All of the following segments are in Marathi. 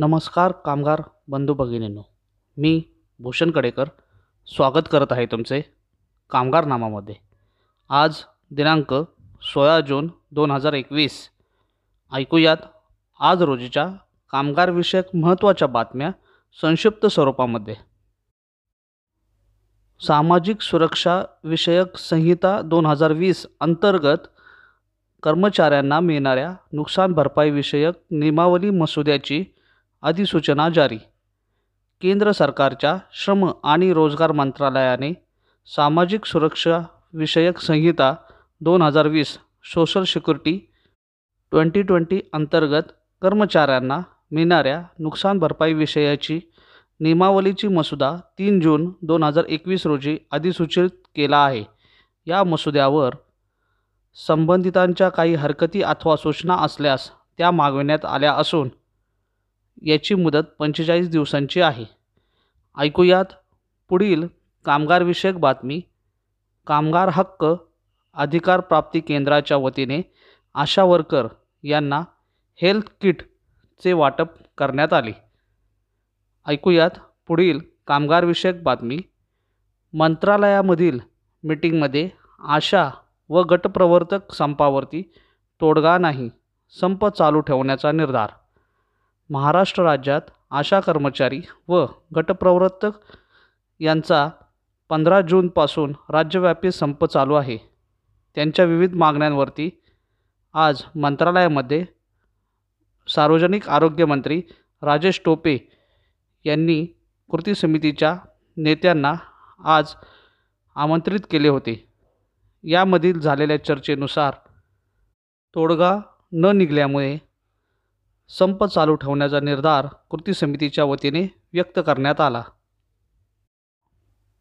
नमस्कार कामगार बंधू भगिनींनो. मी भूषण कडेकर स्वागत करत आहे तुमचे कामगार नामामध्ये आज दिनांक सोळा जून दोन हजार एकवीस. ऐकूयात आज रोजीच्या कामगारविषयक महत्त्वाच्या बातम्या संक्षिप्त स्वरूपामध्ये. सामाजिक सुरक्षा विषयक संहिता दोन हजार वीस अंतर्गत कर्मचाऱ्यांना मिळणाऱ्या नुकसान भरपाईविषयक नियमावली मसुद्याची अधिसूचना जारी. केंद्र सरकारच्या श्रम आणि रोजगार मंत्रालयाने सामाजिक सुरक्षा विषयक संहिता दोन हजार वीस सोशल सिक्युरिटी ट्वेंटी ट्वेंटी अंतर्गत कर्मचाऱ्यांना मिळणाऱ्या नुकसान भरपाईविषयाची नियमावलीची मसुदा तीन जून दोन हजार एकवीस रोजी अधिसूचित केला आहे. या मसुद्यावर संबंधितांच्या काही हरकती अथवा सूचना असल्यास त्या मागविण्यात आल्या असून याची मुदत पंचेचाळीस दिवसांची आहे. ऐकूयात पुढील कामगारविषयक बातमी. कामगार हक्क अधिकार प्राप्ती केंद्राच्या वतीने आशा वर्कर यांना हेल्थ किटचे वाटप करण्यात आले. ऐकूयात पुढील कामगारविषयक बातमी. मंत्रालयामधील मीटिंगमध्ये आशा व गटप्रवर्तक संपावरती तोडगा नाही संप चालू ठेवण्याचा निर्धार महाराष्ट्र राज्यात आशा कर्मचारी व गटप्रवर्तक यांचा पंधरा जूनपासून राज्यव्यापी संप चालू आहे. त्यांच्या विविध मागण्यांवरती आज मंत्रालयामध्ये सार्वजनिक आरोग्यमंत्री राजेश टोपे यांनी कृती समितीच्या नेत्यांना आज आमंत्रित केले होते. यामधील झालेल्या चर्चेनुसार तोडगा न निघाल्यामुळे संप चालू ठेवण्याचा निर्धार कृती समितीच्या वतीने व्यक्त करण्यात आला.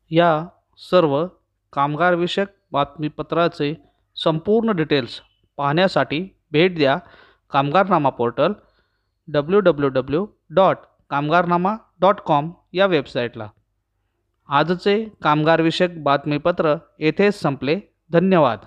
या सर्व कामगारविषयक बातमीपत्राचे संपूर्ण डिटेल्स पाहण्यासाठी भेट द्या Kamgarnama portal W W W dot Kamgarnama dot com या वेबसाईटला. आजचे कामगारविषयक बातमीपत्र येथेच संपले. धन्यवाद.